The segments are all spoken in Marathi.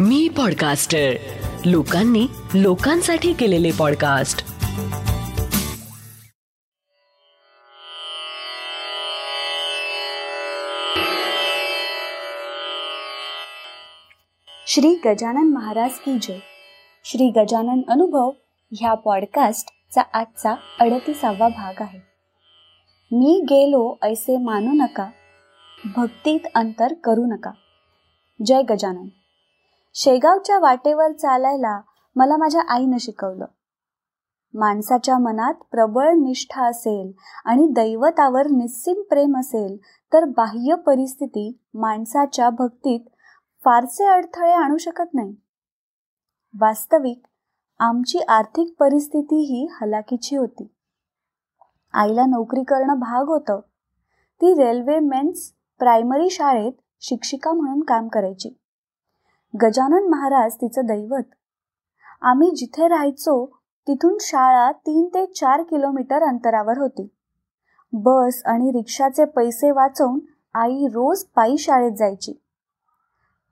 मी पॉडकास्टर लोकांनी लोकांसाठी केलेले पॉडकास्ट श्री गजानन महाराज की जय. श्री गजानन अनुभव ह्या पॉडकास्टचा आजचा अडतीसावा भाग आहे. मी गेलो ऐसे मानू नका. भक्तीत अंतर करू नका. जय गजानन. शेगावच्या वाटेवर चालायला मला माझ्या आईनं शिकवलं. माणसाच्या मनात प्रबळ निष्ठा असेल आणि दैवतावर निस्सीम प्रेम असेल तर बाह्य परिस्थिती माणसाच्या भक्तीत फारसे अडथळे आणू शकत नाही. वास्तविक आमची आर्थिक परिस्थिती ही हलाखीची होती. आईला नोकरी करणं भाग होतं. ती रेल्वे मेन्स प्रायमरी शाळेत शिक्षिका म्हणून काम करायची. गजानन महाराज तिचं दैवत. आम्ही जिथे राहायचो तिथून शाळा तीन ते चार किलोमीटर अंतरावर होती. बस आणि रिक्षाचे पैसे वाचवून आई रोज पायी शाळेत जायची.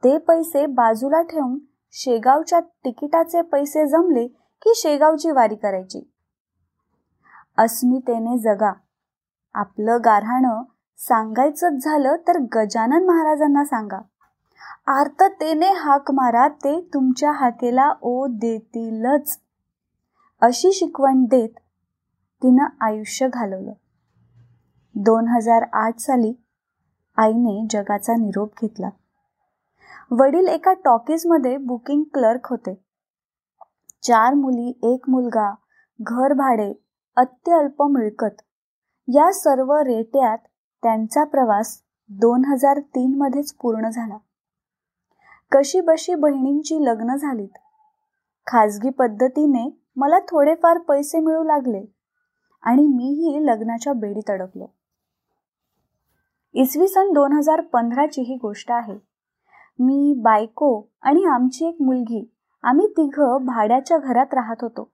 ते पैसे बाजूला ठेवून शेगावच्या तिकिटाचे पैसे जमले की शेगावची वारी करायची. अस्मितेने जगा. आपलं गारहाणं सांगायचंच झालं तर गजानन महाराजांना सांगा. आर्ततेने हाक मारा ते तुमच्या हाकेला ओ देतीलच. अशी शिकवण देत तिनं आयुष्य घालवलं. दोन हजार आठ साली आईने जगाचा निरोप घेतला. वडील एका टॉकीजमध्ये बुकिंग क्लर्क होते. चार मुली एक मुलगा घर भाडे अत्यल्प मिळकत. या सर्व रेट्यात त्यांचा प्रवास दोन हजार तीनमध्येच पूर्ण झाला. कशी बशी बहिणींची लग्न झालीत. खाजगी पद्धतीने मला थोडेफार पैसे मिळू लागले आणि मीही लग्नाच्या बेडीत अडकलो. इसवी सन दोन हजार पंधराची ही गोष्ट आहे. मी बायको आणि आमची एक मुलगी आम्ही तिघं भाड्याच्या घरात राहत होतो.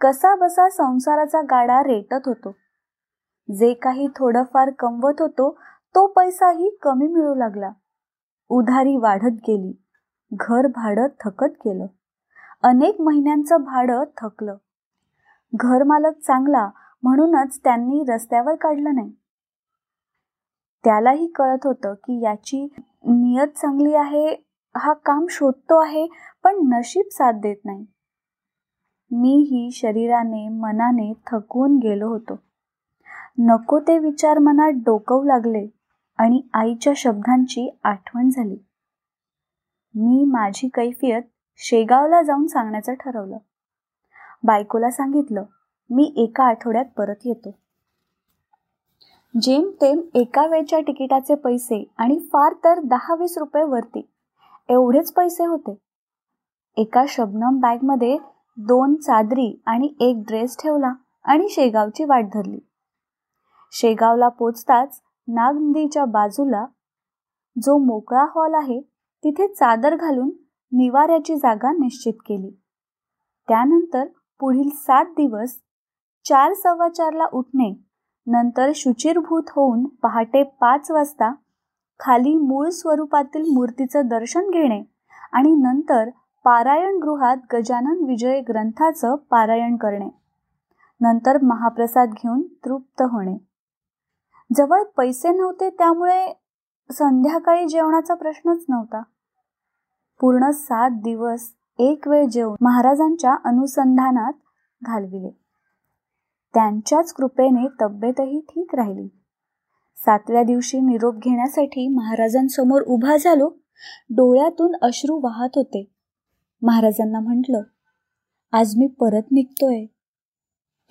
कसा बसा संसाराचा गाडा रेटत होतो. जे काही थोडंफार कमवत होतो तो पैसाही कमी मिळू लागला. उधारी वाढत गेली. घर भाडं थकत गेलं. अनेक महिन्यांचं भाडं थकलं. घरमालक चांगला म्हणूनच त्यांनी रस्त्यावर काढलं नाही. त्यालाही कळत होतं की याची नियत चांगली आहे हा काम शोधतो आहे पण नशीब साथ देत नाही. मीही शरीराने मनाने थकवून गेलो होतो. नको ते विचार मनात डोकवू लागले. आणि आईच्या शब्दांची आठवण झाली. मी माझी कैफियत शेगावला जाऊन सांगण्याचं ठरवलं. बायकोला सांगितलं मी एका आठवड्यात परत येतो. जेमतेम एका वेळच्या तिकिटाचे पैसे आणि फार तर दहा वीस रुपये वरती एवढेच पैसे होते. एका शबनम बॅगमध्ये दोन चादरी आणि एक ड्रेस ठेवला आणि शेगावची वाट धरली. शेगावला पोचताच नागनदीच्या बाजूला जो मोकळा हॉल आहे तिथे चादर घालून निवाऱ्याची जागा निश्चित केली. त्यानंतर पुढील सात दिवस चार सव्वा चारला उठणे नंतर शुचिरभूत होऊन पहाटे पाच वाजता खाली मूळ स्वरूपातील मूर्तीचं दर्शन घेणे आणि नंतर पारायण गृहात गजानन विजय ग्रंथाचं पारायण करणे. नंतर महाप्रसाद घेऊन तृप्त होणे. जवळ पैसे नव्हते त्यामुळे संध्याकाळी जेवणाचा प्रश्नच नव्हता. पूर्ण सात दिवस एक वेळ जेवण महाराजांच्या अनुसंधानात घालविले. त्यांच्याच कृपेने तब्येतही ठीक राहिली. सातव्या दिवशी निरोप घेण्यासाठी महाराजांसमोर उभा झालो डोळ्यातून अश्रू वाहत होते. महाराजांना म्हटलं आज मी परत निघतोय.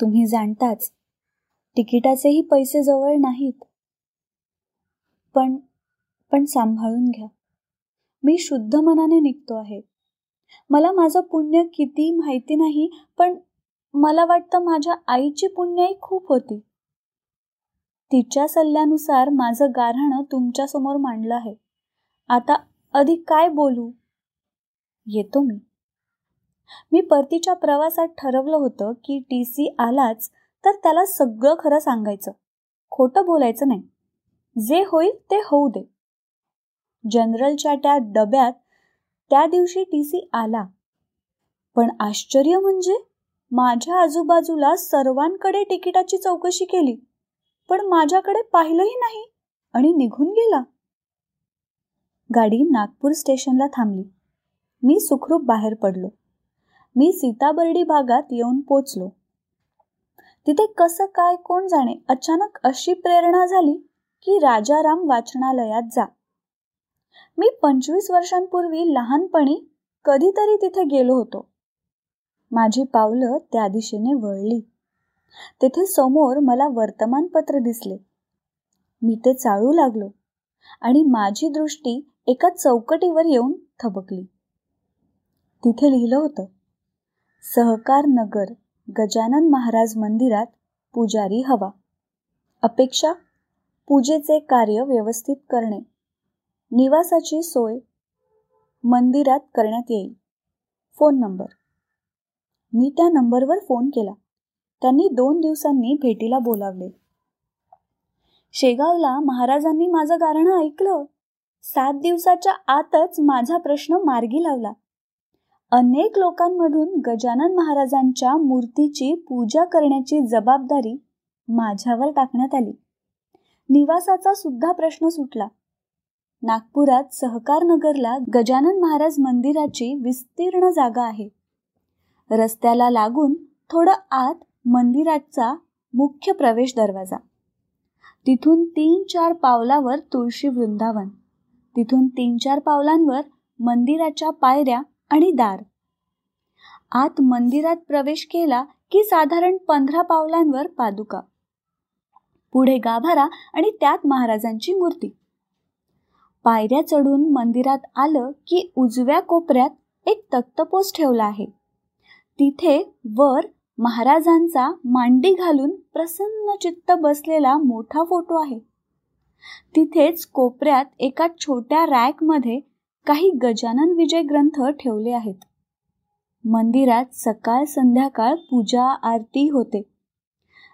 तुम्ही जाणताच तिकिटाचेही पैसे जवळ नाहीत. पण पण सांभाळून घ्या. मी शुद्ध मनाने निघतो आहे. मला माझं पुण्य किती माहिती नाही पण मला वाटतं माझ्या आईची पुण्याई खूप होती. तिच्या सल्ल्यानुसार माझं गारहाणं तुमच्यासमोर मांडलं आहे. आता अधिक काय बोलू? येतो मी. मी परतीच्या प्रवासात ठरवलं होतं की टी सी आलाच तर त्याला सगळं खरं सांगायचं. खोटं बोलायचं नाही. जे होईल ते होऊ दे. जनरलच्या त्या डब्यात त्या दिवशी टी सी आला. पण आश्चर्य म्हणजे माझ्या आजूबाजूला सर्वांकडे तिकिटाची चौकशी केली. पण माझ्याकडे पाहिलंही नाही आणि निघून गेला. गाडी नागपूर स्टेशनला थांबली. मी सुखरूप बाहेर पडलो. मी सीताबर्डी भागात येऊन पोचलो. तिथे कसं काय कोण जाणे? अचानक अशी प्रेरणा झाली की राजाराम वाचनालयात जा. मी पंचवीस वर्षांपूर्वी लहानपणी कधीतरी तिथे गेलो होतो. माझी पावलं त्या दिशेने वळली. तेथे समोर मला वर्तमानपत्र दिसले. मी ते चाळू लागलो आणि माझी दृष्टी एका चौकटीवर येऊन थबकली. तिथे लिहिलं होतं सहकार नगर गजानन महाराज मंदिरात पुजारी हवा. अपेक्षा पूजेचे कार्य व्यवस्थित करणे. निवासाची सोय मंदिरात करण्यात येईल. Phone number. मी त्या नंबरवर फोन केला. त्यांनी दोन दिवसांनी भेटीला बोलावले. शेगावला महाराजांनी माझं गारणं ऐकलं. सात दिवसाच्या आतच माझा प्रश्न मार्गी लावला. अनेक लोकांमधून गजानन महाराजांच्या मूर्तीची पूजा करण्याची जबाबदारी माझ्यावर टाकण्यात आली. निवासाचा सुद्धा प्रश्न सुटला. नागपुरात सहकार नगरला गजानन महाराज मंदिराची विस्तीर्ण जागा आहे. रस्त्याला लागून थोडं आत मंदिराचा मुख्य प्रवेश दरवाजा. तिथून तीन चार पावलावर तुळशी वृंदावन. तिथून तीन चार पावलांवर मंदिराच्या पायऱ्या आणि दार. आत मंदिरात प्रवेश केला की साधारण पंधरा पावलांवर पादुका. पुढे गाभारा आणि त्यात महाराजांची मूर्ती. पायऱ्या चढून मंदिरात आलं की उजव्या कोपऱ्यात एक तक्तपोस ठेवला आहे. तिथे वर महाराजांचा मांडी घालून प्रसन्न चित्त बसलेला मोठा फोटो आहे. तिथेच कोपऱ्यात एका छोट्या रॅकमध्ये काही गजानन विजय ग्रंथ ठेवले आहेत. मंदिरात सकाळ संध्याकाळ पूजा आरती होते.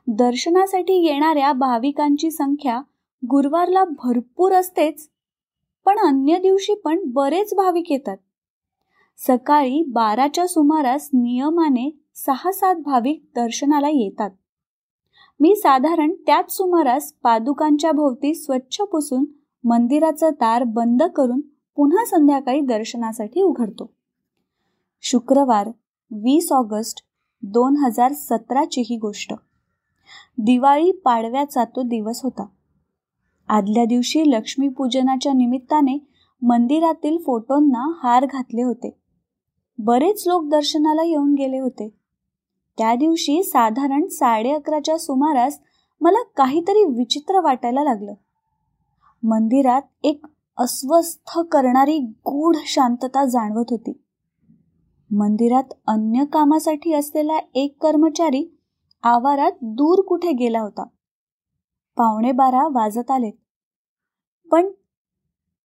दर्शनासाठी येणाऱ्या भाविकांची संख्या गुरुवारला भरपूर असतेच पण अन्य दिवशी पण बरेच भाविक येतात. सकाळी बाराच्या सुमारास नियमाने सहा सात भाविक दर्शनाला येतात. मी साधारण त्याच सुमारास पादुकांच्या भोवती स्वच्छ पुसून मंदिराचं दार बंद करून पुन्हा संध्याकाळी दर्शनासाठी उघडतो. शुक्रवार वीस ऑगस्ट दोन हजार सतराची ही गोष्ट. दिवाळी पाडव्याचा तो दिवस होता. आदल्या दिवशी लक्ष्मीपूजनाच्या निमित्ताने मंदिरातील फोटोंना हार घातले होते. बरेच लोक दर्शनाला येऊन गेले होते. त्या दिवशी साधारण साडे अकराच्या सुमारास मला काहीतरी विचित्र वाटायला लागलं. मंदिरात एक अस्वस्थ करणारी गूढ शांतता जाणवत होती. मंदिरात अन्य कामासाठी असलेला एक कर्मचारी आवारात दूर कुठे गेला होता? पावणे बारा वाजत आलेत पण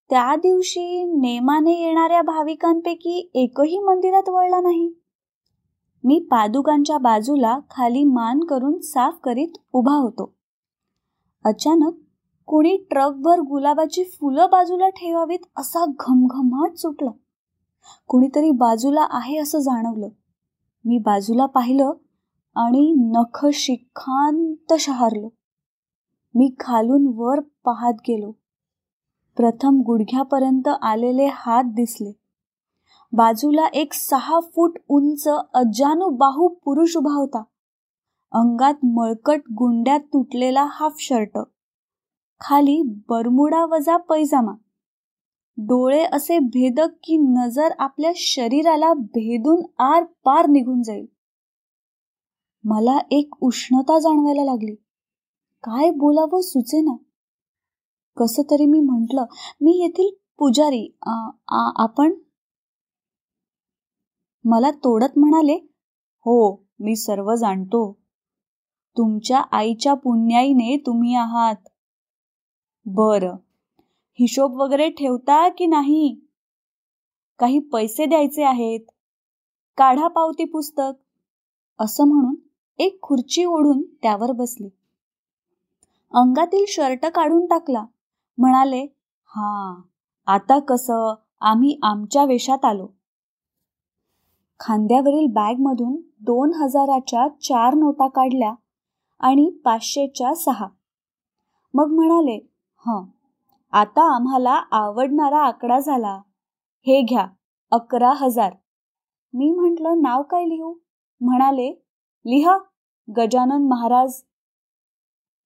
त्या दिवशी नेमाने येणाऱ्या भाविकांपैकी एकही मंदिरात वळला नाही. मी पादुकांच्या बाजूला खाली मान करून साफ करीत उभा होतो. अचानक कोणी ट्रकभर गुलाबाची फुलं बाजूला ठेवावीत असा घमघमाट सुटला. कुणीतरी बाजूला आहे असं जाणवलं. मी बाजूला पाहिलं आणि नख शिखांत शहारलो. मी खालून वर पाहत गेलो. प्रथम गुडघ्यापर्यंत आलेले हात दिसले. बाजूला एक सहा फूट उंच बाहू पुरुष उभा होता. अंगात मळकट गुंड्यात तुटलेला हाफ शर्ट. खाली बरमुडा वजा पैजामा. डोळे असे भेदक की नजर आपल्या शरीराला भेदून आर पार निघून जाईल. मला एक उष्णता जाणवायला लागली. काय बोलावं सुचेना. कस तरी मी म्हंटल मी येथील पुजारी आपण? मला तोडत म्हणाले हो मी सर्व जाणतो. तुमच्या आईच्या पुण्याईने तुम्ही आहात. बरं. हिशोब वगैरे ठेवता की नाही? काही पैसे द्यायचे आहेत? काढा पावती पुस्तक. असं म्हणून एक खुर्ची ओढून त्यावर बसली. अंगातील शर्ट काढून टाकला. म्हणाले हा आता कसं? आम्ही आमच्या वेशात आलो. खांद्यावरील बॅगमधून दोन हजाराच्या चार नोटा काढल्या आणि पाचशेच्या सहा. मग म्हणाले हं. आता आम्हाला आवडणारा आकडा झाला. हे घ्या अकरा हजार. मी म्हटलं नाव काय लिहू? म्हणाले लिहा गजानन महाराज.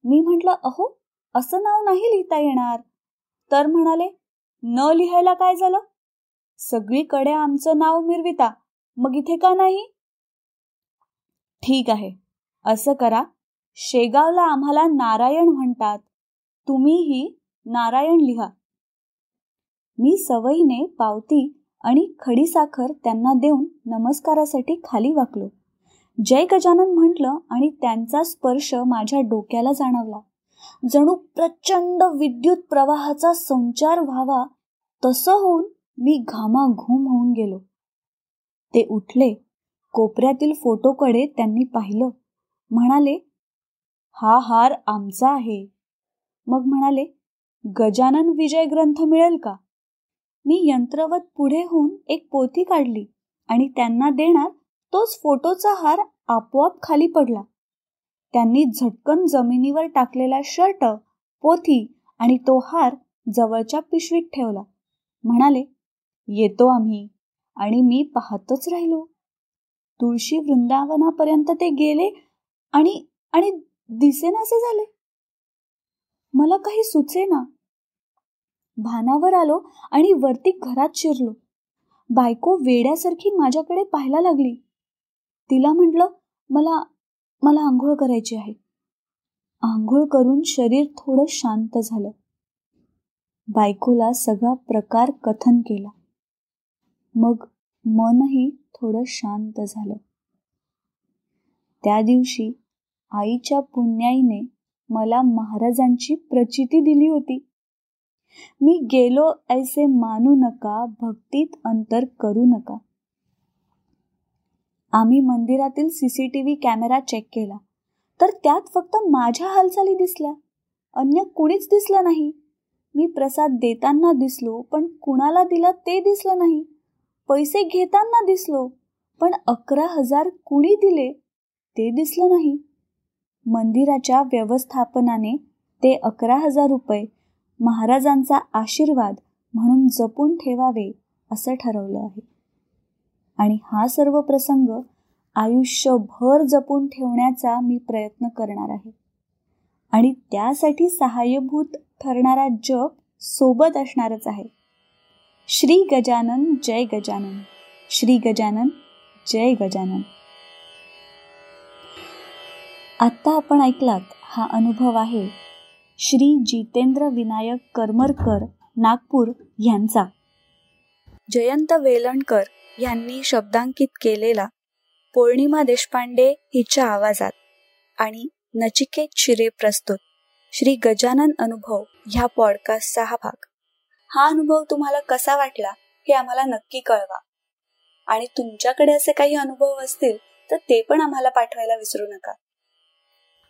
मी म्हटलं अहो असं नाव नाही लिहिता येणार. तर म्हणाले न लिहायला काय झालं? सगळीकडे आमचं नाव मिरविता. मग इथे का नाही? ठीक आहे असं करा. शेगावला आम्हाला नारायण म्हणतात. तुम्हीही नारायण लिहा. मी सवयीने पावती आणि खडीसाखर त्यांना देऊन नमस्कारासाठी खाली वाकलो. जय गजानन म्हटलं आणि त्यांचा स्पर्श माझ्या डोक्याला जाणवला. जणू प्रचंड विद्युत प्रवाहाचा संचार व्हावा तसं होऊन मी घामाघूम होऊन गेलो. ते उठले. कोपऱ्यातील फोटोकडे त्यांनी पाहिलं. म्हणाले हा हार आमचा आहे. मग म्हणाले गजानन विजय ग्रंथ मिळेल का? मी यंत्रवत पुढे होऊन एक पोथी काढली आणि त्यांना देणार तोच फोटोचा हार आपोआप खाली पडला. त्यांनी झटकन जमिनीवर टाकलेला शर्ट पोथी आणि तो हार जवळच्या पिशवीत ठेवला. म्हणाले येतो आम्ही आणि मी पाहतच राहिलो. तुळशी वृंदावनापर्यंत ते गेले आणि आणि दिसेनासे झाले. मला काही सुचेना. भानावर आलो आणि वरती घरात शिरलो. बायको वेड्यासारखी माझ्याकडे पाहायला लागली. तिला म्हटलं मला मला आंघोळ करायची आहे. आंघोळ करून शरीर थोडं शांत झालं. बायकोला सगळा प्रकार कथन केला. मग मनही थोडं शांत झालं. त्या दिवशी आईच्या पुण्याईने मला महाराजांची प्रचिती दिली होती. मी गेलो ऐसे मानू नका भक्तीत अंतर करू नका. आम्ही मंदिरातील सीसीटीव्ही कॅमेरा चेक केला. तर त्यात फक्त माझ्या हालचाली दिसल्या. अन्य कुणीच दिसलं नाही. मी प्रसाद देताना दिसलो पण कुणाला दिला ते दिसलं नाही. पैसे घेताना दिसलो पण अकरा हजार कुणी दिले ते दिसलं नाही. मंदिराच्या व्यवस्थापनाने ते अकरा हजार रुपये महाराजांचा आशीर्वाद म्हणून जपून ठेवावे असं ठरवलं आहे. आणि हा सर्व प्रसंग आयुष्यभर जपून ठेवण्याचा मी प्रयत्न करणार आहे. आणि त्यासाठी सहाय्यभूत ठरणारा जप सोबत असणारच आहे. श्री गजानन जय गजानन. श्री गजानन जय गजानन. आत्ता आपण ऐकलात हा अनुभव आहे श्री जितेंद्र विनायक करमरकर नागपूर यांचा. जयंत वेलणकर यांनी शब्दांकित केलेला पौर्णिमा देशपांडे हिच्या आवाजात आणि नचिकेत शिरे प्रस्तुत श्री गजानन अनुभव ह्या पॉडकास्टचा हा भाग. हा अनुभव तुम्हाला कसा वाटला हे आम्हाला नक्की कळवा. आणि तुमच्याकडे असे काही अनुभव असतील तर ते पण आम्हाला पाठवायला विसरू नका.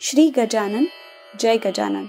श्री गजानन जय गजानन।